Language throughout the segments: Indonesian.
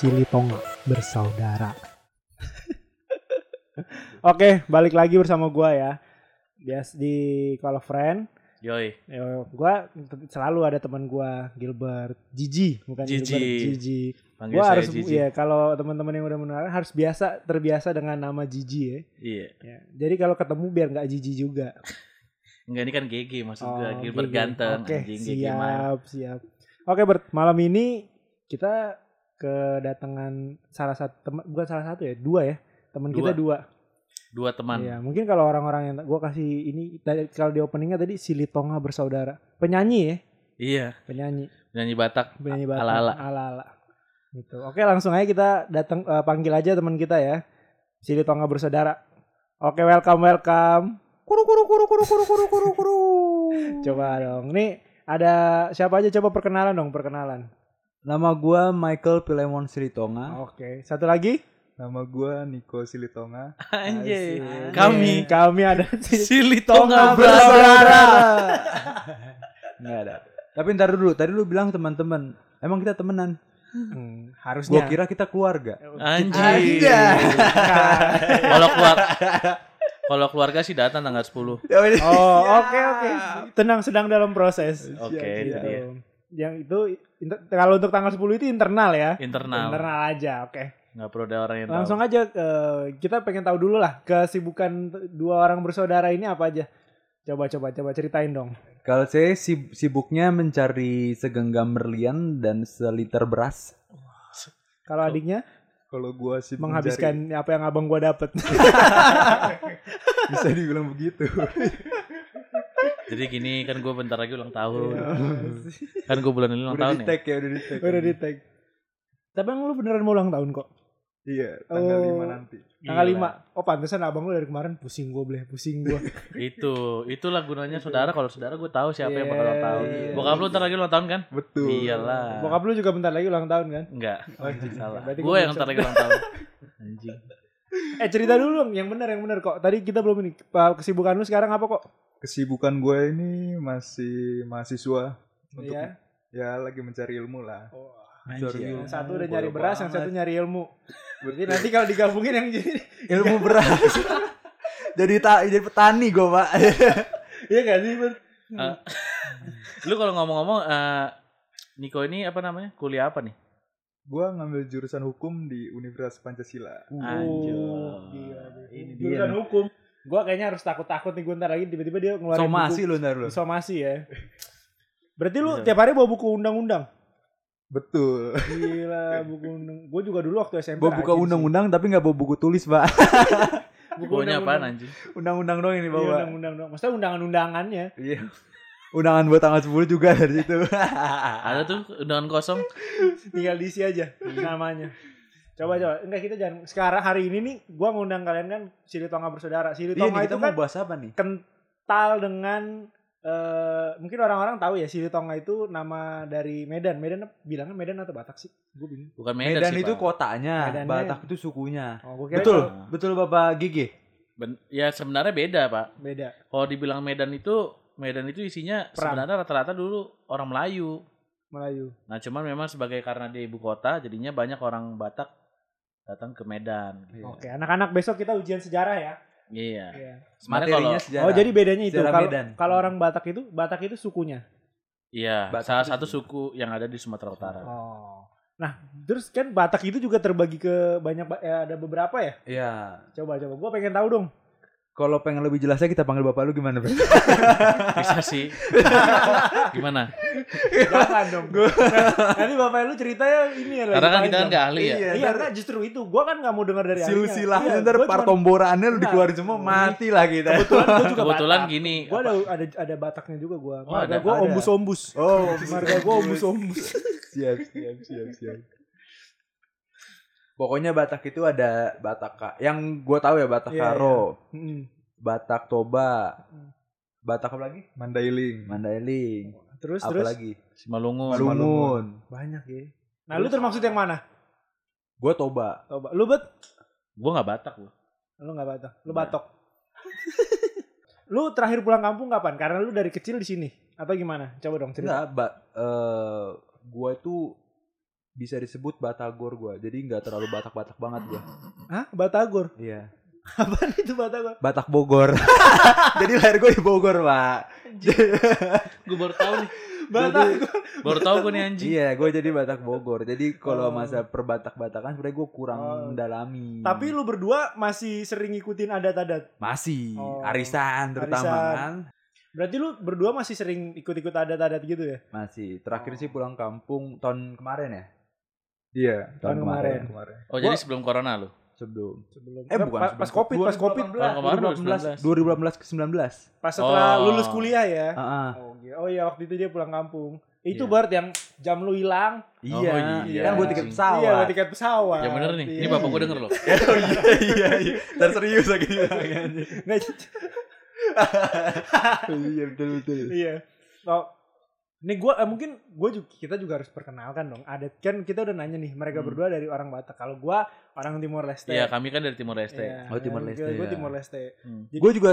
Silitonga bersaudara. Oke, balik lagi bersama gua ya. Bias di Call of Friend. Yoi. Yo, gua t- selalu ada teman gua Gilbert, Gigi, bukan Gigi. Gilbert, Gigi. Panggil Gua harus Gigi. ya kalau teman-teman yang udah mengenal harus biasa terbiasa dengan nama Gigi ya. Iya. Ya, Jadi kalau ketemu biar nggak Gigi juga. Enggak ini kan GG maksud Oh, gua. Gilbert Gigi. ganteng Oke, anjing GG mah. siap, siap. Oke, Bert, malam ini kita kedatangan salah satu teman, bukan salah satu ya, dua ya. Teman kita dua. Dua teman. Iya, mungkin kalau orang-orang yang gua kasih ini tadi kalau di openingnya tadi Silitonga bersaudara. Penyanyi ya, Iya. penyanyi, Nyanyi Batak. penyanyi Batak. Ala-ala. Ala-ala. Gitu. Oke, langsung aja kita datang eh, panggil aja teman kita ya. Silitonga bersaudara. Oke, welcome welcome. Kuru kuru kuru kuru kuru kuru kuru kuru. Coba dong. Nih ada siapa aja coba perkenalan dong, perkenalan. Nama gua Michael Pilemon Sritonga. Oke, satu lagi. Nama gua Niko Silitonga. Anjay. Asik. Kami kami ada Silitonga bersaudara. Enggak ada. Tapi ntar dulu, tadi lu bilang teman-teman. Emang kita temenan? Hmm, harusnya. Gua kira kita keluarga. Anjing. Kalau keluar kalau keluarga sih datang tanggal 10. Oh, oke oke. Tenang sedang dalam proses. Oke, Gitu. itu dia. Yang itu inter- kalau untuk tanggal 10 itu internal ya. Internal. Internal aja, oke. Enggak perlu ada orang yang Langsung tahu. aja eh, kita pengen tahu dulu lah kesibukan dua orang bersaudara ini apa aja. Coba coba coba ceritain dong. Kalau saya sib- sibuknya mencari segenggam berlian dan seliter beras. Kalau adiknya Kalau gua sih menghabiskan apa yang abang gua dapet. bisa dibilang begitu. Jadi gini kan gue bentar lagi ulang tahun. Iya. kan gue bulan ini ulang Udah tahun di ya. tag ya, udah di tag. Udah di tag. Tapi emang lu beneran mau ulang tahun kok. iya, tanggal Oh. 5 nanti. Tanggal Gila. 5. Oh pantesan abang lu dari kemarin pusing gua bleh, pusing gua. Itu, itulah gunanya saudara. Kalau saudara gue tahu siapa yang bakal ulang tahun. Iya. Bokap lu ntar lagi ulang tahun kan? Betul. Iyalah. Bokap lu juga bentar lagi ulang tahun kan? Enggak. Anjing salah. Gue gua yang bisa- ntar lagi ulang tahun. Anjing. Eh cerita dulu dong, yang benar yang benar kok. Tadi kita belum ini. Pak, Kesibukan lu sekarang apa kok? Kesibukan gua ini masih mahasiswa untuk Iya. ya lagi mencari ilmu lah. Mencari Yang ilmu. satu udah nyari beras, yang banget. satu nyari ilmu. Berarti nanti kalau digabungin yang jadi ilmu beras. jadi ta jadi petani gua, Pak. Iya gak sih, Bang? Eh, lu kalau ngomong-ngomong eh Niko ini apa namanya? Kuliah apa nih? Gua ngambil jurusan hukum di Universitas Pancasila. Anjir. Oh. Ini dia Jurusan hukum. Gua kayaknya harus takut-takut nih gue ntar lagi tiba-tiba dia ngeluarin Somasi buku. lu ntar lu. Somasi ya. Berarti lu Bisa. tiap hari bawa buku undang-undang? Betul. Gila, buku undang. Gue juga dulu waktu SMP buka rajin sih. undang-undang tapi nggak bawa buku tulis, Pak. Buku Bukunya apaan undang-undang. anjing? Undang-undang dong ini Iya, bawa. undang-undang dong. Maksudnya undangan-undangannya. Iya. Undangan buat tanggal 10 juga dari situ. Ada tuh undangan kosong. tinggal diisi aja namanya coba coba enggak kita jangan sekarang hari ini nih gua ngundang kalian kan Sili Tonga bersaudara Sili Iya Tonga kita itu mau kan bahas apa nih? kental dengan eh mungkin orang-orang tahu ya Sili Tonga itu nama dari Medan Medan bilangnya Medan atau Batak sih gue bingung Bukan Medan, Medan sih, itu Pak. kotanya, Medannya. Batak itu sukunya. oh, gua kira Betul, itu betul Bapak Gigi. Ben- ya sebenarnya beda, Pak. beda Kalau dibilang Medan itu Medan itu isinya Perang. sebenarnya rata-rata dulu orang Melayu. Melayu Nah, cuman memang sebagai karena dia ibu kota jadinya banyak orang Batak datang ke Medan. oke anak-anak besok kita ujian sejarah ya Iya. Iya. Sebenarnya Materinya kalau sejarah. oh jadi bedanya itu kalau Medan. kalau orang Batak itu Batak itu sukunya iya, Batak salah itu satu suku yang ada di Sumatera Utara. oh nah terus kan Batak itu juga terbagi ke banyak ba- ya, ada beberapa ya Iya. coba coba gue pengen tahu dong Kalau pengen lebih jelasnya kita panggil bapak lu gimana, Bro? Bisa sih. Gimana? Jangan dong. Nanti bapak lu ceritanya ini ya. Karena kan kita kan nggak ahli ya. Iya, enggak justru itu. Gua kan nggak mau dengar dari ahlinya. Silsilahnya Iya, ntar gua cuman- partomborannya lu Enggak. dikeluarin semua mati lah kita. Kebetulan gua juga Kebetulan Batak. gini. Gua ada ada ada Bataknya juga gua. Oh, Marga ada- gua ombus-ombus. Oh, Marga gua ombus-ombus. siap, siap, siap, siap. Pokoknya Batak itu ada Batak Ka- yang gua tahu ya Batak Iya, Karo, Mm. Batak Toba, Hmm. Batak apa lagi? Mandailing. Mandailing. Terus apa terus lagi? Simalungun. Malungun. banyak ya. Nah, lu termaksud yang mana? Gua Toba. Coba. Lu bet? Gua nggak Batak gua. Lu nggak Batak. Lu Nggak. Batok. lu terakhir pulang kampung kapan? Karena lu dari kecil di sini atau gimana? Coba dong cerita. Enggak, ba- eh gua itu bisa disebut Batagor gua. Jadi nggak terlalu Batak-Batak banget gua. Hah? Batagor. Iya. Apaan itu Batagor? Batak Bogor. Jadi lahir gue di Bogor, Pak. Gue baru tahu nih. Batagor. Baru tahu gue nih anjing. Iya, gue jadi Batak Bogor. Jadi kalau Oh. masa perbatak-batakan sebenarnya gue kurang Oh. mendalami. Tapi lu berdua masih sering ngikutin adat-adat. masih Oh. arisan terutama Arisan. kan. Berarti lu berdua masih sering ikut-ikut adat-adat gitu ya? Masih. Terakhir Oh. sih pulang kampung tahun kemarin ya. Iya. Tahun kemarin. Kemarin. Oh jadi sebelum corona lu? Sebelum. Sebelum Eh Enggak, bukan. pas, pas Covid, pas Covid. Tahun kemarin 2018, 2018 ke 19. Pas setelah Oh. lulus kuliah ya. Heeh. Oh, iya. oh iya waktu itu dia pulang kampung. Itu Iya. Bart yang jam lu hilang. Iya, iya. kan buat tiket Anjing. pesawat. Iya, buat tiket pesawat. Ya bener nih. Ini Iya. bapak gue denger loh. oh iya iya iya. Dan serius lagi Nggak, Iya betul betul. iya. Oh, ini gua eh, mungkin gue juga kita juga harus perkenalkan dong. Adat kan kita udah nanya nih, mereka Hmm. berdua dari orang Batak. Kalau gua orang Timor Leste. Iya kami kan dari Timor Leste. Iya, Oh, Timor Leste, Gue ya. Timor Leste. Hmm. Jadi- Gue juga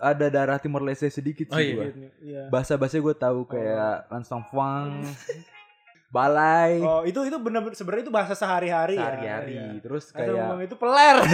ada darah Timor Leste sedikit Oh, sih iya. gua. Gitu, Iya. Bahasa bahasa gue tahu kayak langsung fang, balai, Oh, itu itu benar sebenarnya itu bahasa sehari-hari ya. sehari-hari. Iya. Terus kayak itu peler.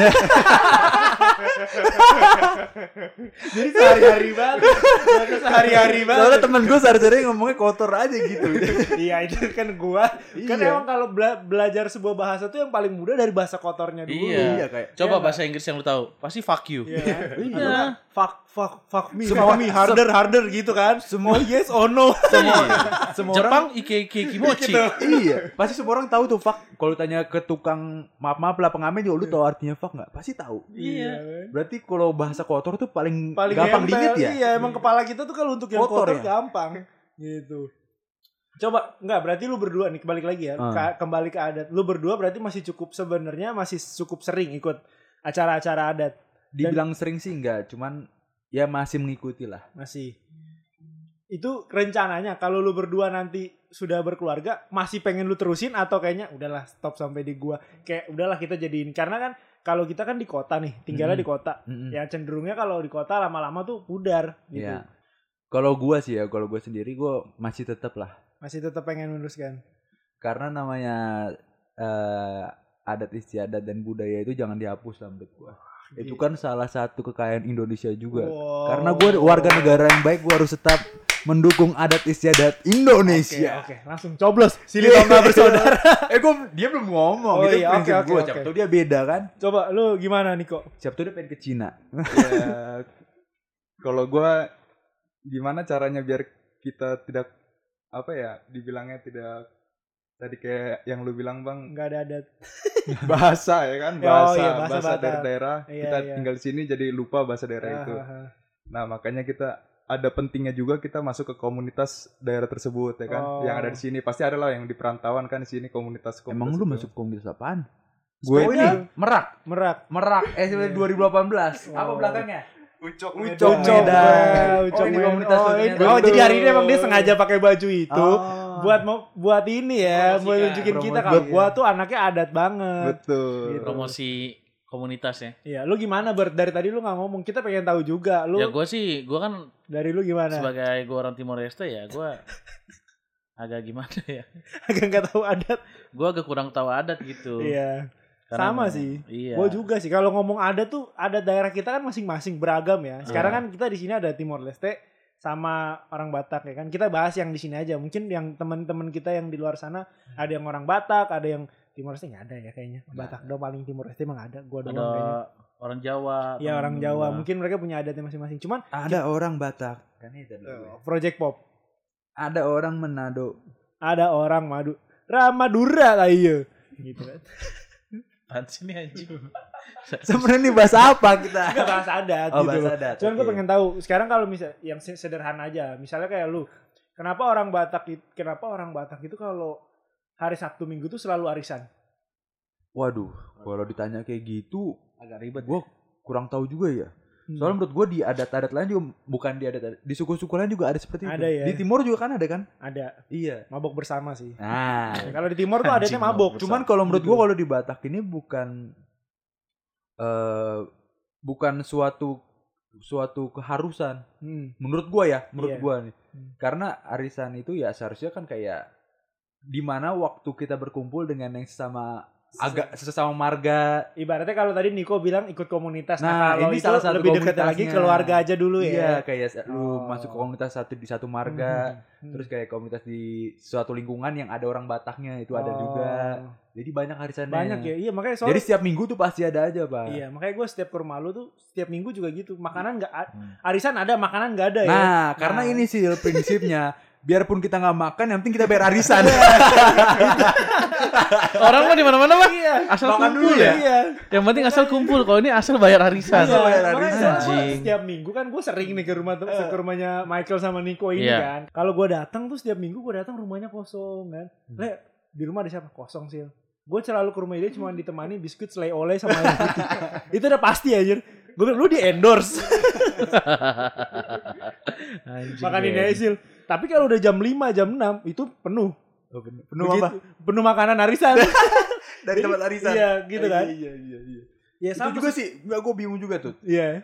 Jadi sehari-hari banget. Bahasa sehari-hari banget. soalnya temen gue sehari-hari ngomongnya kotor aja gitu. iya itu kan gua kan Iya. emang kalau bela- belajar sebuah bahasa tuh yang paling mudah dari bahasa kotornya dulu. Iya. Iya, kayak- Coba Iya, bahasa Inggris yang lu tahu. Pasti fuck you. Iya. Iya. Iya. Fuck fuck fuck me, Semua- me harder harder gitu kan. Semua- oh yes oh no. semua semua orang Jepang ike ike kimochi. Gitu. iya pasti semua orang tahu tuh fuck kalau tanya ke tukang maaf maaf lah pengamen juga lu tahu artinya fuck nggak pasti tahu Iya. berarti kalau bahasa kotor tuh paling, Paling gampang diinget ya Iya, emang kepala kita tuh kalau untuk yang Kotor kotor, ya? gampang gitu. Coba enggak berarti lu berdua nih kembali lagi ya. Ka- kembali ke adat. Lu berdua berarti masih cukup sebenarnya masih cukup sering ikut acara-acara adat. dibilang sering sih enggak cuman ya masih mengikuti lah Masih. Itu rencananya kalau lu berdua nanti sudah berkeluarga masih pengen lu terusin atau kayaknya udahlah stop sampai di gua. Kayak udahlah kita jadiin karena kan kalau kita kan di kota nih, tinggalnya Hmm. di kota. Mm-mm. Ya cenderungnya kalau di kota lama-lama tuh pudar gitu. Iya. kalau gua sih ya kalau gua sendiri gua masih tetap lah Masih tetap pengen meneruskan. karena namanya eh, adat istiadat dan budaya itu jangan dihapus lah menurut gua itu kan salah satu kekayaan Indonesia juga Wow. karena gua warga negara yang baik gua harus tetap mendukung adat istiadat Oke, Indonesia oke, langsung coblos. Sili Tonga bersaudara. eh gua dia belum ngomong Oh itu iya, prinsip oke. siapa tahu dia beda kan Coba lu gimana Niko? siapa tahu dia pengen ke Cina Ya, kalau gua gimana caranya biar kita tidak apa ya dibilangnya tidak tadi kayak yang lu bilang bang Enggak ada adat. bahasa ya kan Oh, bahasa iya, bahasa, bahasa Batak. dari daerah Iya, kita iya. tinggal di sini jadi lupa bahasa daerah itu Ah, ah, ah. nah makanya kita ada pentingnya juga kita masuk ke komunitas daerah tersebut ya kan Oh. yang ada di sini pasti ada lah yang di perantauan kan di sini komunitas komunitas emang lu itu. masuk komunitas apaan gue oh ini merak Merak. merak eh Iya. 2018 apa Oh. belakangnya Ucok Ucok Ucok, Medan. Oh, Ucok ini Medan. komunitas oh, ini- ternyata. oh, jadi hari ini emang dia sengaja pakai baju itu Oh. Buat mau buat ini ya, buat nunjukin kita kalau gua tuh anaknya adat banget. betul Gitu. Promosi komunitas ya. Iya, lu gimana Bert? Dari tadi lu nggak ngomong, kita pengen tahu juga. Lu Ya gue sih, gue kan dari lu gimana? sebagai gue orang Timor Leste ya, gue agak gimana ya. Agak nggak tahu adat. Gue agak kurang tahu adat gitu. Iya. Karena Sama sih. Iya. Gua juga sih kalau ngomong adat tuh adat daerah kita kan masing-masing beragam ya. Sekarang Iya. kan kita di sini ada Timor Leste sama orang Batak ya kan. Kita bahas yang di sini aja. Mungkin yang teman-teman kita yang di luar sana ada yang orang Batak, ada yang Timor Leste nggak ada ya kayaknya. Batak doang paling Timor Leste emang ada. Gua Ada doang kayaknya. orang Jawa. Iya temen orang Jawa. gua. Mungkin mereka punya adatnya masing-masing. Cuman ada orang Batak kan itu dulu. Project Pop ada orang Manado ada orang Madu Ramadura lah iya. Gitu kan. Ini anjing? sebenarnya ini bahasa apa kita Enggak bahas adat oh gitu bahasa adat Cuman gue oke. pengen tahu sekarang kalau misal yang se- sederhana aja, misalnya kayak lu, kenapa orang Batak itu, kenapa orang Batak itu kalau hari Sabtu Minggu tuh selalu arisan? waduh kalau ditanya kayak gitu Agak ribet. gue kurang tahu juga ya Hmm. soalnya menurut gue di adat-adat lain juga bukan di adat di suku-suku lain juga ada seperti itu Ada ya. di timur juga kan ada kan ada iya mabok bersama sih. nah Kalau di Timur tuh adatnya mabok. cuman kalau menurut Gitu. gue kalau di Batak ini bukan eh bukan suatu suatu keharusan Hmm. menurut gua ya menurut Iya. gua nih Hmm. karena arisan itu ya seharusnya kan kayak di mana waktu kita berkumpul dengan yang sesama agak sesama marga Ibaratnya kalau tadi Niko bilang ikut komunitas. Nah, Nah, kalau ini salah satu lebih dekat lagi keluarga aja dulu ya. iya kayak lu Oh. masuk ke komunitas satu di satu marga Hmm. terus kayak komunitas di suatu lingkungan yang ada orang Bataknya itu ada Oh. juga jadi banyak arisannya Banyak ya. Iya, makanya soal jadi setiap minggu tuh pasti ada aja pak Iya, makanya gue setiap ke rumah lu tuh setiap minggu juga gitu. Makanan nggak a- Hmm. arisan ada, makanan nggak ada ya. nah karena Nah. ini sih prinsipnya biarpun kita nggak makan yang penting kita bayar arisan Orang mah di mana-mana mah Iya. asal Makan kumpul dulu ya. Iya. Yang penting asal kumpul. Kalau ini asal bayar arisan. Iya, bayar arisan. setiap minggu kan gue sering nih ke rumah tuh ke rumahnya Michael sama Nico ini Iya. kan. Kalau gue datang tuh setiap minggu gue datang rumahnya kosong kan. Hmm. Le, di rumah ada siapa? Kosong sih. Gue selalu ke rumah dia cuma ditemani biskuit selai oleh sama air putih. Itu udah pasti aja. Gue bilang lu di endorse Anjing, makan ini aja. Tapi kalau udah jam 5, jam 6 itu penuh. penuh Begitu- apa Penuh makanan arisan. dari tempat arisan Iya, gitu kan. iya iya iya Ya itu juga sih nggak gue bingung juga tuh Iya.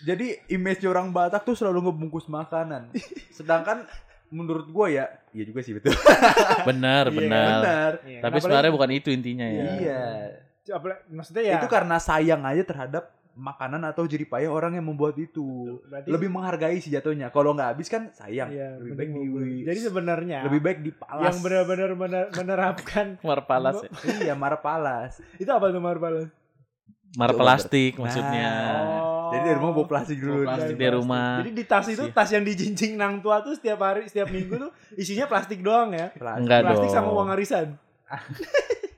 jadi image orang Batak tuh selalu ngebungkus makanan sedangkan menurut gue ya iya juga sih betul Benar, Iya, benar. benar Iya, Tapi sebenarnya bukan itu intinya ya. iya apalagi- maksudnya ya itu karena sayang aja terhadap makanan atau jeripaya orang yang membuat itu berarti- lebih menghargai sih jatuhnya kalau nggak habis kan sayang Iya, lebih baik di. Jadi sebenarnya lebih baik dipalas yang benar-benar mener- menerapkan Marpalas ya. iya marah palas itu apa tuh marbalas? Mar plastik Nah. maksudnya. Oh. jadi dari rumah bawa plastik dulu Bawa plastik nih. di rumah. Jadi di tas itu tas yang dijinjing nang tua tuh setiap hari setiap minggu tuh isinya plastik doang ya. Plastik. Enggak Plastik dong. sama uang arisan.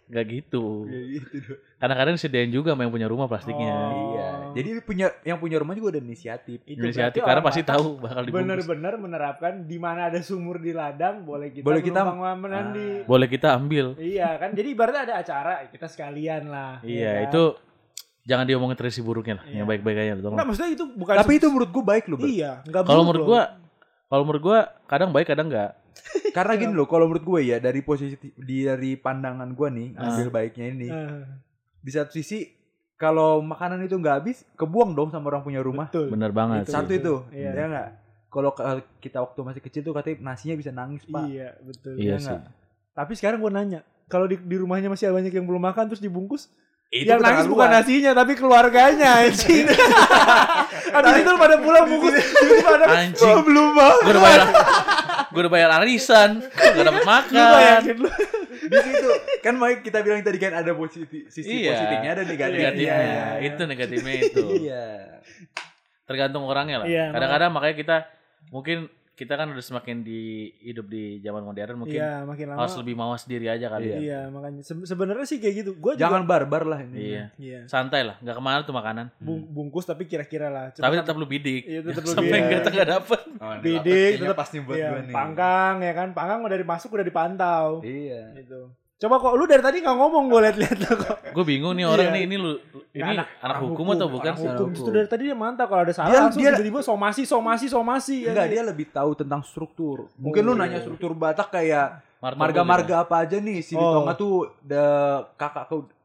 Enggak gitu. Iya, gitu. Kadang-kadang disediain juga sama yang punya rumah plastiknya. Oh. Iya. Jadi punya yang punya rumah juga ada inisiatif. Itu Inisiatif karena pasti tahu bakal dibungkus. Bener-bener menerapkan di mana ada sumur di ladang boleh kita Boleh kita- menandi. Boleh kita ambil. Iya kan, jadi ibaratnya ada acara kita sekalian lah. Iya, ya itu jangan diomongin tradisi buruknya lah. Iya. Yang baik-baik aja tolong. Enggak maksudnya itu bukan Tapi itu menurut gue baik loh. Iya, enggak Kalau menurut gua kalau menurut gua kadang baik kadang enggak. Karena gini loh, kalau menurut gue ya dari posisi di dari pandangan gue nih, Ah. ambil baiknya ini. Eh, Di satu sisi kalau makanan itu nggak habis, kebuang dong sama orang punya rumah. betul. Bener banget. Itu. Satu itu, Iya. ya nggak? Kalau kita waktu masih kecil tuh katanya nasinya bisa nangis pak. Iya, betul. Iya Ya sih. Tapi sekarang gue nanya, kalau di, di rumahnya masih banyak yang belum makan terus dibungkus, Itu yang nangis bukan nasinya tapi keluarganya anjing. Habis itu pada pulang bungkus, tiba-tiba ada Anjing. "Oh, belum makan. Gua udah bayar gua udah bayar arisan, gak dapet Lu makan. bayangin lu. Di situ kan Mike kita bilang tadi kan ada posisi sisi Iya. positifnya ada negatifnya. Negatifnya, Iya. itu negatifnya itu. Iya. Tergantung orangnya lah. Iya, Kadang-kadang makanya kita mungkin kita kan udah semakin di hidup di zaman modern mungkin Iya, makin lama. harus lebih mawas diri aja kali. Iya. ya. Iya, makanya Se- sebenarnya sih kayak gitu. Gua Jangan juga barbar lah ini. Iya. iya. Santai lah, nggak ke mana tuh makanan. Bung- bungkus tapi kira-kira lah. Cuma Tapi tetap lu bidik. Iya, tetap lu Sampai bidik. kita nggak dapet. Oh, Bidik, tetap- pas nih buat iya, gua nih. pangkang ya kan. Pangkang udah dari masuk udah dipantau. Iya. Gitu. Coba kok lu dari tadi nggak ngomong gue liat-liat lo kok. Gue bingung nih orang Iya. nih ini lu ini anak, hukum, atau bukan Anak sih? hukum. Hukum. dari tadi dia mantap kalau ada salah Dia- langsung dia- tiba-tiba somasi somasi somasi. ya Enggak, kan? dia lebih tahu tentang struktur. Mungkin lu Oh. nanya struktur Batak kayak marga-marga apa aja nih. Si Oh. Litonga tuh the kakak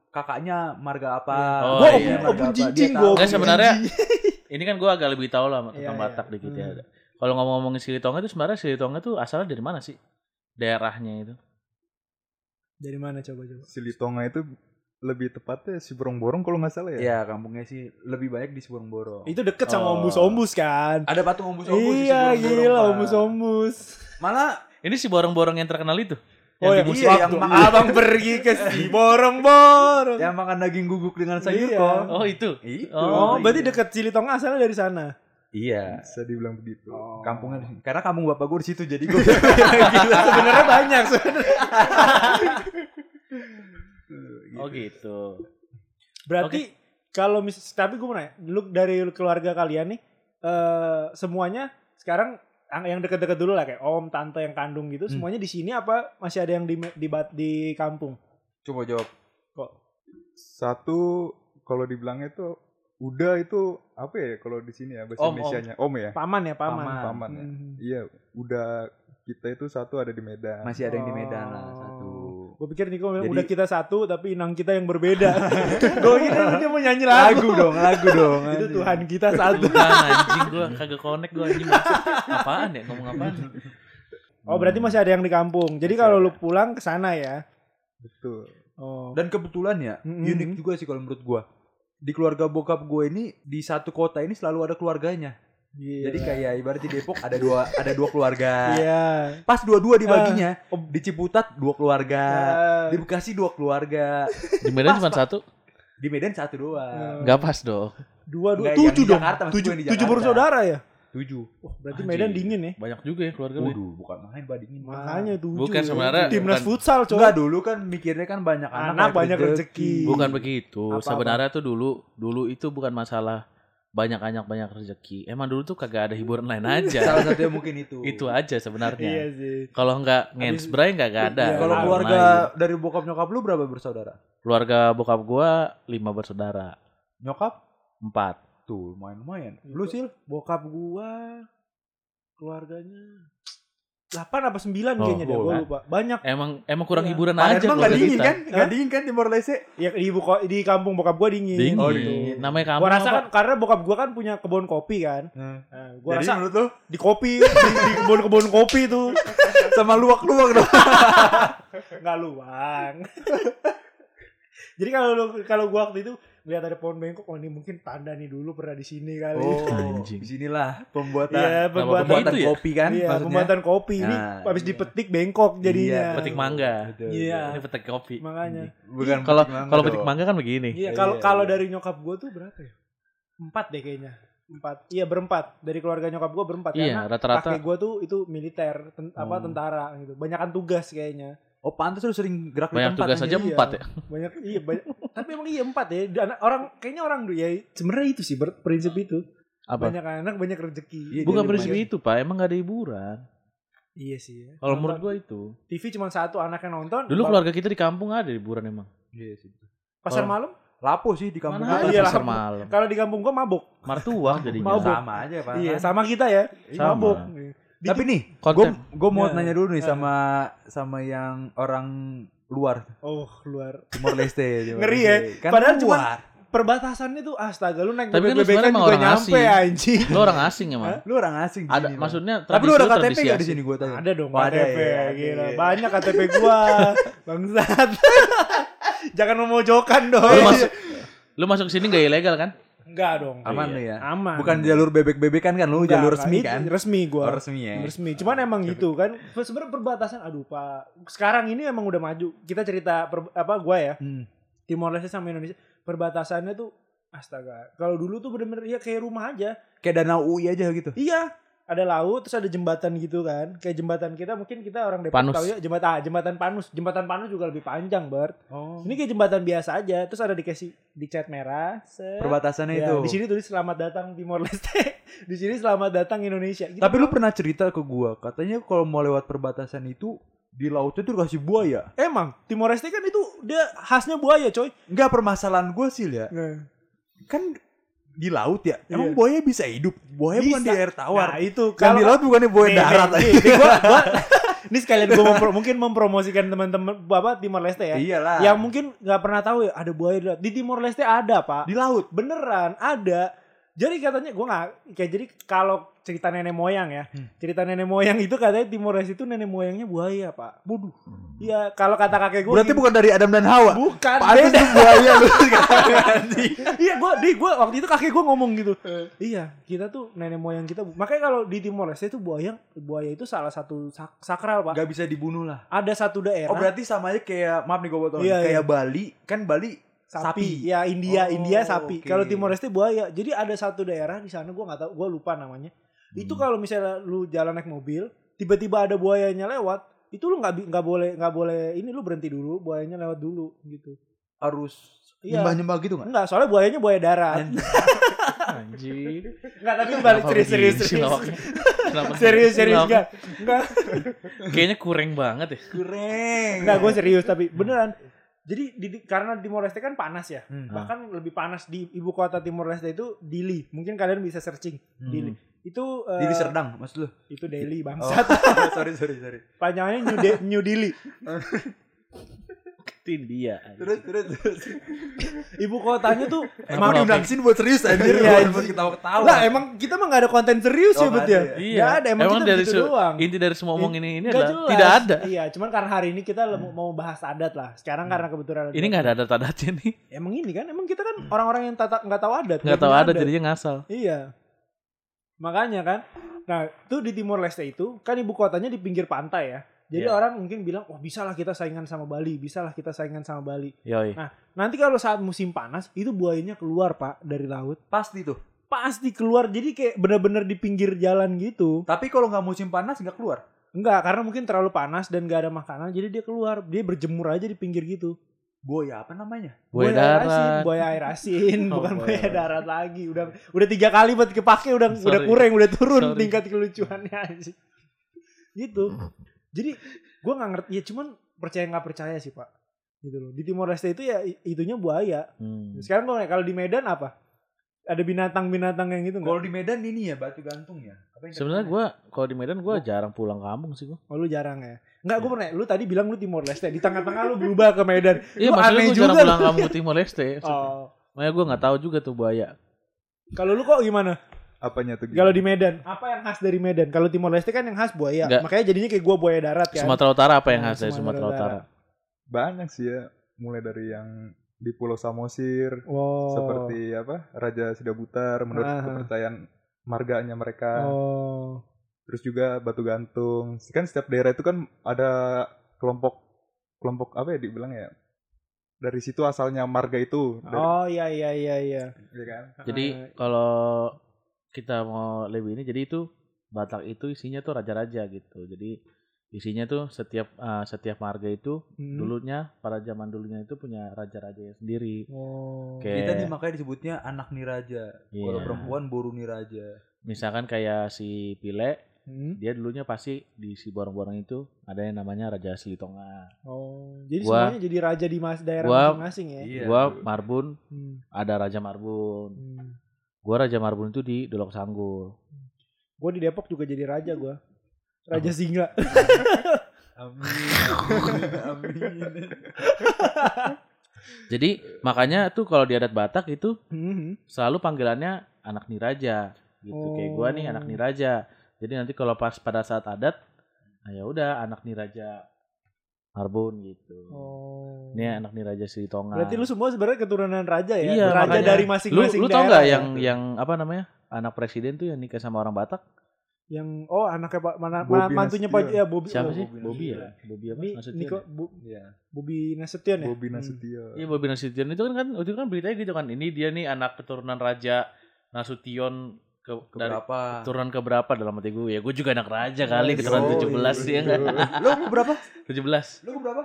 kakaknya marga apa. Oh, Gua iya. opun, dia gue. tahu. Nggak, sebenarnya ini kan gue agak lebih tahu lah tentang Iya, iya. Batak dikit ya. Hmm. Kalau ngomong-ngomongin Silitonga itu sebenarnya Silitonga tuh asalnya dari mana sih? Daerahnya itu. Dari mana coba coba? Silitonga itu lebih tepatnya si Borong-Borong kalau nggak salah ya. Iya, kampungnya sih lebih banyak di Siborong Itu deket sama Oh. ombus-ombus kan. Ada patung ombus-ombus di Iya, Siborong-Borong, gila Pak. ombus-ombus. Malah Ini si borong-borong yang terkenal itu. Oh ya, di iya, waktu yang makan- abang pergi ke si borong-borong. yang makan daging guguk dengan sayur Iya. kok. Oh itu. Itu. Oh, Oh, berarti iya. dekat Cilitonga asalnya dari sana. Iya. Bisa dibilang begitu. Kampungnya di- karena kampung bapak gue di situ jadi gue Gila, sebenarnya banyak sebenarnya. Oh gitu. Berarti kalau mis tapi gue mau nanya, lu dari keluarga kalian nih eh semuanya sekarang yang- deket-deket dulu lah kayak om, tante yang kandung gitu, Hmm. semuanya di sini apa masih ada yang di di, di kampung? coba jawab. Kok Satu kalau dibilangnya itu udah itu apa ya kalau di sini ya bahasa Om, om. Indonesianya om, ya. paman ya, paman. Paman. Paman ya. Hmm. Iya, udah kita itu satu ada di Medan. Masih ada yang di Medan lah Oh. satu. Gue pikir Niko bilang, Jadi- udah kita satu tapi inang kita yang berbeda. gue kira dia mau nyanyi lagu. Lagu dong, lagu dong. Itu. Tuhan kita satu. Bukan anjing gua kagak connect gua anjing. Apaan ya ngomong apaan? Oh, berarti masih ada yang di kampung. Jadi kalau lu pulang ke sana ya. Betul. Oh. Dan kebetulan ya, Mm-mm. unik juga sih kalau menurut gua. Di keluarga bokap gue ini di satu kota ini selalu ada keluarganya. Gila. Jadi kayak ibarat di Depok ada dua ada dua keluarga. Iya. Pas dua-dua dibaginya. Oh. Di Ciputat dua keluarga. Ah. Di Bekasi dua keluarga. Di Medan cuma satu. Di Medan satu doang. Ah. Nggak pas dong. dua dua Enggak, tujuh dong. Jakarta, tujuh tujuh bersaudara ya. Tujuh. Wah, berarti Anjing. Medan dingin ya. Banyak juga ya keluarga lu. Waduh, bukan main badingin. Makanya tujuh. Bukan, ya. sebenarnya timnas bukan- futsal, coy. Enggak dulu kan mikirnya kan banyak anak, Anak banyak rezeki. Bukan begitu. Apa-apa? Sebenarnya tuh dulu dulu itu bukan masalah banyak banyak banyak rezeki. Emang dulu tuh kagak ada hiburan lain aja. Salah satunya mungkin itu. itu aja sebenarnya. Iya sih. Kalau nggak ngensbray nggak nggak ada. Iya, Kalau keluarga lain. dari bokap nyokap lu berapa bersaudara? keluarga bokap gua lima bersaudara, Nyokap? empat. Tuh, lumayan-lumayan. Itu. Lu sih Bokap gua keluarganya 8 apa 9 Oh, kayaknya deh, gua kan. lupa. Banyak. Emang emang kurang Iya. hiburan Padahal aja emang gak keluarga dingin kita. kan? Gak dingin kan Timor Leste? Ya di ibu di kampung bokap gua dingin. Dingin. Oh, gitu. dingin. Namanya kampung Gua rasa kan karena bokap gua kan punya kebun kopi kan. Nah, Nah, gua Jadi rasa menurut lu di kopi di, di kebun-kebun kopi tuh sama luwak-luwak dong. nggak luang. Jadi kalau kalau gua waktu itu lihat ada pohon bengkok, oh ini mungkin tanda nih dulu pernah di sini kali. Oh, Anjing. di sinilah pembuatan Iya, pembuatan pembuatan itu ya? kopi kan iya, maksudnya. pembuatan kopi ini Nah, habis iya. dipetik bengkok jadinya. Iya, Petik mangga. Iya. Ini petik kopi. Makanya. Bukan Kalau kalau petik mangga kan begini. Iya, Iya, kalau iya, kalau iya. dari nyokap gua tuh berapa ya? Empat deh kayaknya. Empat. Iya berempat dari keluarga nyokap gua berempat Iya, karena rata-rata. kakek gua tuh itu militer, ten- apa Oh. tentara gitu. Banyakan tugas kayaknya. Oh, pantas lu sering gerak di Banyak tempat. tugas anjing. aja Iya. empat ya. Banyak iya banyak. Tapi emang iya empat ya. Dan orang kayaknya orang dulu ya sebenarnya itu sih prinsip itu. Apa? Banyak anak banyak rezeki. Iya, Bukan prinsip lumayan. itu, Pak. Emang gak ada hiburan. Iya sih. ya. Kalau menurut gua itu. TV cuma satu anak yang nonton. Dulu keluarga kita di kampung ada hiburan emang. Iya sih. pasar Oh. malam. Lapo sih di kampung Mana Iya, pasar lah. malam. Kalau di kampung gua mabuk. Martuah jadinya. Mabuk. Sama aja, Pak. Iya, sama kita ya. Sama. Mabuk. Di- Tapi nih, gue gue mau Ya. nanya dulu nih Ya. sama sama yang orang luar oh, keluar. Timor Leste. Timor Ngeri ya. Kan Padahal cuma- luar. Perbatasannya tuh astaga lu naik Tapi kan lu sebenarnya emang juga orang nyampe asing. anjing. Lu orang asing emang. Lu orang asing Ada sini, Pak. maksudnya Tapi lu ada KTP gak di sini gue tanya? Ada dong Oh, ada KTP ya, gila. iya. Banyak KTP gua. Bangsat. Jangan memojokkan dong. Lu masuk lu masuk sini gak ilegal kan? Enggak dong. Aman Iya. lu ya. Aman. Bukan jalur bebek-bebekan kan lu, Enggak, jalur resmi kan? Resmi gua. Oh, resmi ya. resmi. Cuman emang gitu kan. Sebenarnya perbatasan aduh Pak. Sekarang ini emang udah maju. Kita cerita per- apa gua ya. Hmm. Timor Leste sama Indonesia perbatasannya tuh astaga. Kalau dulu tuh bener-bener ya kayak rumah aja. Kayak danau UI aja gitu. Iya, ada laut terus ada jembatan gitu kan. Kayak jembatan kita mungkin kita orang Depok Panus. tahu ya jembatan ah, jembatan Panus. Jembatan Panus juga lebih panjang, Bert. Oh. Ini kayak jembatan biasa aja. Terus ada dikasih dicat merah. set. Perbatasannya Ya, itu. Di sini tulis selamat datang Timor Leste. di sini selamat datang Indonesia. Gitu Tapi lu doang. pernah cerita ke gua, katanya kalau mau lewat perbatasan itu di lautnya tuh dikasih buaya. emang Timor Leste kan itu dia khasnya buaya, coy. Enggak permasalahan gua sih ya. Kan di laut ya. Emang Iya. buaya bisa hidup? Buaya bukan Bisa. di air tawar. Nah, itu Kan di laut bukannya buaya Nih, darat. nih, nih, nih, gua- gua- ini sekalian gue mungkin mempromosikan teman-teman apa Timor Leste ya. Iyalah. Yang mungkin nggak pernah tahu ya ada buaya di laut. Di Timor Leste ada pak. di laut. Beneran ada. Jadi katanya gue nggak kayak jadi kalau cerita nenek moyang ya, Hmm. cerita nenek moyang itu katanya Timor Leste itu nenek moyangnya buaya pak. Bodoh. Iya kalau kata kakek gue. Berarti bukan dari Adam dan Hawa. bukan. Pantes beda. tuh buaya iya gue di gue waktu itu kakek gue ngomong gitu. iya kita tuh nenek moyang kita. Makanya kalau di Timor Leste itu buaya buaya itu salah satu sak- sakral pak. Gak bisa dibunuh lah. Ada satu daerah. Oh berarti sama aja kayak maaf nih gue potong. Iya, kayak iya. Bali kan Bali sapi. sapi. Ya India, Oh, India sapi. oke. Kalau Timor Leste buaya. Jadi ada satu daerah di sana gua nggak tahu, gua lupa namanya. Itu Hmm. kalau misalnya lu jalan naik mobil, tiba-tiba ada buayanya lewat, itu lu nggak bi- nggak boleh nggak boleh ini lu berhenti dulu, buayanya lewat dulu gitu. harus Iya. nyembah-nyembah gitu nggak? Enggak, soalnya buayanya buaya darat. Anjir. Enggak, tapi balik serius serius serius. Serius serius enggak. Enggak. Kayaknya kurang banget ya. Kurang. Enggak, gue serius tapi beneran. Jadi di, di- karena Timor Leste kan panas ya. Hmm. Bahkan lebih panas di ibu kota Timor Leste itu Dili. Mungkin kalian bisa searching Dili. Itu eh, Dili Serdang maksud lu? itu Delhi Oh. bangsat. sorry sorry sorry. Panjangannya New, De- New Delhi. Itu India. Terus terus terus. Ibu kotanya tuh Emang diundang sini buat serius anjir. Iya, buat anjing. ketawa-ketawa. lah emang kita mah gak ada konten serius Oh, ya bet nggak ya. ada ya? Iya. Ada emang, kita dari begitu se- doang. inti dari semua omong ini ini adalah jelas. tidak ada. Iya, cuman karena hari ini kita mau bahas adat lah. Sekarang karena kebetulan Ini nggak ada adat-adatnya nih. Emang ini kan, emang kita kan orang-orang yang tata nggak tahu adat. Nggak tahu adat jadinya ngasal. Iya. Makanya kan. Nah, itu di Timor Leste itu kan ibu kotanya di pinggir pantai ya. Jadi Iya. orang mungkin bilang, "Wah, bisa lah kita saingan sama Bali, bisa lah kita saingan sama Bali." Yoi. Nah, nanti kalau saat musim panas itu buayanya keluar, Pak, dari laut. Pasti tuh. Pasti keluar. Jadi kayak bener-bener di pinggir jalan gitu. Tapi kalau nggak musim panas nggak keluar. Enggak, karena mungkin terlalu panas dan gak ada makanan, jadi dia keluar. Dia berjemur aja di pinggir gitu. Buaya apa namanya? Buaya air asin, darat. buaya air asin, Oh, bukan buaya buaya darat lagi. Udah udah tiga kali buat kepake udah Sorry. udah kurang, udah turun Sorry. tingkat kelucuannya aja. Gitu. Jadi gua nggak ngerti ya cuman percaya nggak percaya sih pak. Gitu loh. Di Timor Leste itu ya itunya buaya. Hmm. Sekarang kalau kalau di Medan apa? Ada binatang-binatang yang gitu Kalau di Medan ini ya batu gantung ya. Apa yang Sebenarnya gue kalau di Medan gue jarang pulang kampung sih gue. Oh lu jarang ya? Enggak, gue pernah. Lu tadi bilang lu Timor Leste. Di tengah-tengah lu berubah ke Medan. Iya Lu maksudnya gue juga jarang pulang kampung ke Timor Leste. Oh. Makanya gue nggak tahu juga tuh buaya. Kalau lu kok gimana? Apanya tuh? Kalau di Medan, apa yang khas dari Medan? Kalau Timor Leste kan yang khas buaya. Enggak. Makanya jadinya kayak gua buaya darat kan. Sumatera Utara apa yang Nah, khas dari Sumatera Sumatera Utara. Banyak sih ya. Mulai dari yang di Pulau Samosir, Wow. seperti apa Raja Sidabutar menurut Ah. kepercayaan marganya mereka. Oh. Terus juga batu gantung. Kan setiap daerah itu kan ada kelompok kelompok apa ya dibilang ya? Dari situ asalnya marga itu. Dari, Oh iya iya iya iya. iya kan? Jadi kalau kita mau lebih ini, jadi itu Batak itu isinya tuh raja-raja gitu. Jadi isinya tuh setiap uh, setiap marga itu hmm. dulunya pada zaman dulunya itu punya raja-rajanya sendiri. Oh. Kayak- Kita nih makanya disebutnya anak niraja. Iya. Kalau perempuan boru niraja. Misalkan kayak si Pile, Hmm. dia dulunya pasti di si borong-borong itu ada yang namanya Raja Silitonga. Oh. Jadi Gua- semuanya jadi raja di mas daerah masing-masing ya. Iya. Gua Marbun, Hmm. ada Raja Marbun. Hmm. Gua Raja Marbun itu di Dolok Sanggul. Gua di Depok juga jadi raja gua. Raja Singa. Amin. Amin. Jadi makanya tuh kalau di adat Batak itu Hmm. selalu panggilannya anak niraja gitu. Kayak gua nih anak Oh. niraja. Jadi nanti kalau pas pada saat adat, nah ya udah anak niraja Marbun gitu. Oh. Ini anak niraja Silitonga. Berarti lu semua sebenarnya keturunan raja ya? Iya, raja makanya. dari lu masing-masing lu tau daerah nggak ya? yang yang apa namanya anak presiden tuh yang nikah sama orang Batak? yang oh anaknya Pak mana Bobby ma- mantunya. Pak ya Bobby Siapa oh, sih? Bobby Bobby ya? Bobby apa? Nasution Niko ya? Bu, Iya. Bobby Nasution ya? Bobi Hmm. Nasution. Iya Bobby Nasution itu kan kan itu kan beritanya gitu kan. Ini dia nih anak keturunan raja Nasution ke dari Keberapa? keturunan ke berapa dalam hati gue ya gue juga anak raja kali Oh, keturunan iya. 17 ya enggak Lo berapa? 17 Lo berapa?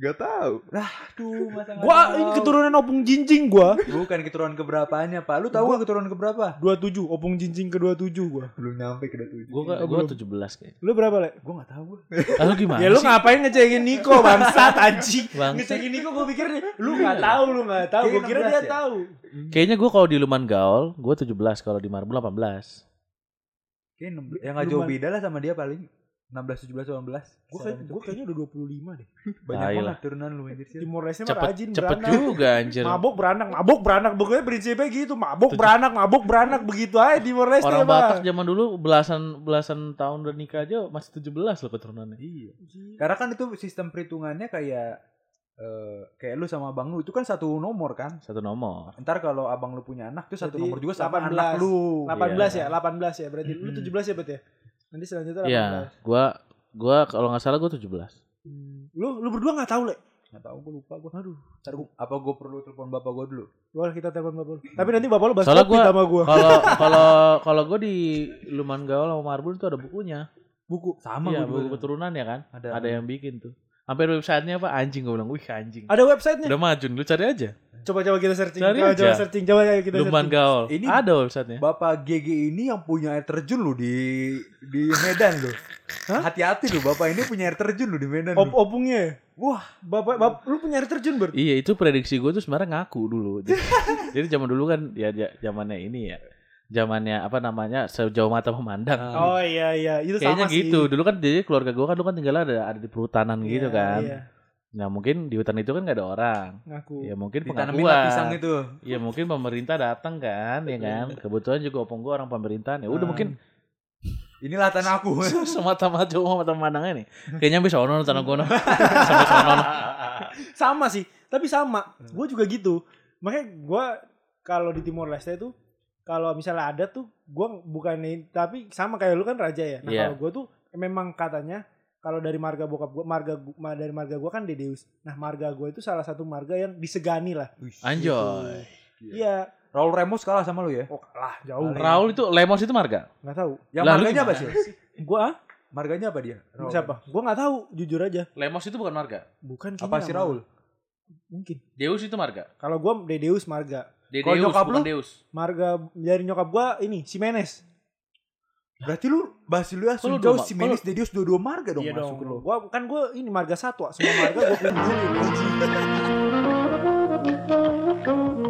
Gak tahu. Aduh, masa nggak Gua tahu? ini keturunan opung jinjing gua. Bukan keturunan keberapanya, Pak. Lu tahu nggak keturunan keberapa? 27, opung jinjing ke 27 gua. Belum nyampe ke datu gue Oh, gue belum. 17 kayak Lu berapa, Le? Gue nggak tahu. gua. ah, lu gimana Ya lu ngapain ngecekin Niko bangsat anjing. Ngecekin Niko gua pikir nih, lu enggak tahu, lu enggak tahu. Gua Kayaknya kira 16 dia ya? tahu. kayaknya gue kalau di Luman Gaul gue 17 kalau di Marbun 18 Kayaknya 16. yang nggak jauh beda lah sama dia paling 16, 17, 18. Gua kayak gua kayaknya udah 25 deh. banyak Tai banget lah. turunan lu anjir sih. Timor Leste mah cepet rajin cepet beranak. juga anjir Mabok beranak, mabok beranak. Pokoknya prinsipnya gitu, mabok Tujuh- beranak, mabok beranak begitu aja Timor Leste orang mah. Batak zaman dulu belasan belasan tahun udah nikah aja masih 17 loh keturunannya Iya. Karena kan itu sistem perhitungannya kayak eh, kayak lu sama abang lu itu kan satu nomor kan. satu nomor Ntar kalau abang lu punya anak tuh satu Berarti nomor juga sama 18. anak lu. 18 Iya. ya, 18 ya. Berarti lu Mm-mm. 17 ya, Bet ya? Nanti selanjutnya 18. Iya, gua gua kalau nggak salah gua 17. Hmm. Lu lu berdua enggak tahu, Le? Nggak tahu gue lupa gue. Aduh. Ntar gua, apa gue perlu telepon bapak gue dulu? Boleh kita telepon bapak lu. Tapi nanti bapak lu bahas Soalnya gua- sama gua. Kalau kalau kalau gua di Luman Gaul sama Marbun itu ada bukunya. Buku. Sama iya, gua buku juga. keturunan ya kan? Ada. Ada yang bikin tuh. Sampai websitenya apa anjing gua bilang, "Wih, anjing." Ada websitenya. Udah maju, lu cari aja. Coba coba kita searching. Cari coba, aja. coba searching. Coba ya kita Luman searching. Gaul. Ini- ada websitenya. Bapak GG ini yang punya air terjun lu di di Medan lu. Hah? Hati-hati lu, bapak ini punya air terjun lu di Medan. Op lu. opungnya. Wah, Bapak bapak lu punya air terjun ber? Iya, itu prediksi gue tuh sebenarnya ngaku dulu. Jadi, jadi zaman dulu kan ya ja- zamannya ini ya. Zamannya apa namanya? Sejauh mata memandang. Oh iya iya, itu Kayaknya sama sih. gitu. Dulu kan jadi keluarga gue kan dulu kan tinggal ada ada di perhutanan Iya, gitu kan. iya. Nah mungkin di hutan itu kan gak ada orang. Ngaku. Ya mungkin lah pisang pengakuan. itu. Ya mungkin pemerintah datang kan, ya kan. Kebetulan juga opung gua orang pemerintahan. Ya udah Ah. mungkin Inilah tanah aku. semata-mata cuma mata pandangnya nih. Kayaknya bisa ono tanah sono. no. sama sih tapi sama gue juga gitu makanya gue kalau di Timor Leste tuh kalau misalnya ada tuh gue bukan tapi sama kayak lu kan raja ya nah Iya. kalau gue tuh memang katanya kalau dari marga bokap gue marga gu- ma- dari marga gue kan Dedeus nah marga gue itu salah satu marga yang disegani lah Anjoy. iya Raul Remos kalah sama lu ya? oh kalah jauh Raul itu Lemos itu marga. nggak tahu Yang Lah, lu marganya apa sih? gue ah Marganya apa dia? Raul. siapa gue nggak tahu jujur aja Lemos itu bukan marga. bukan Apa kayaknya si sama- Raul? mungkin Deus itu marga. kalau gue Dedeus marga Kalau Deus nyokap bukan lu? Deus. marga dari nyokap gue ini Simenes Berarti lu Basilia Sunjau dua- Simenis Dedius dua-dua marga dong iya masuk dong. lu. Gua kan gua ini marga satwa, semua marga gua kunjungin.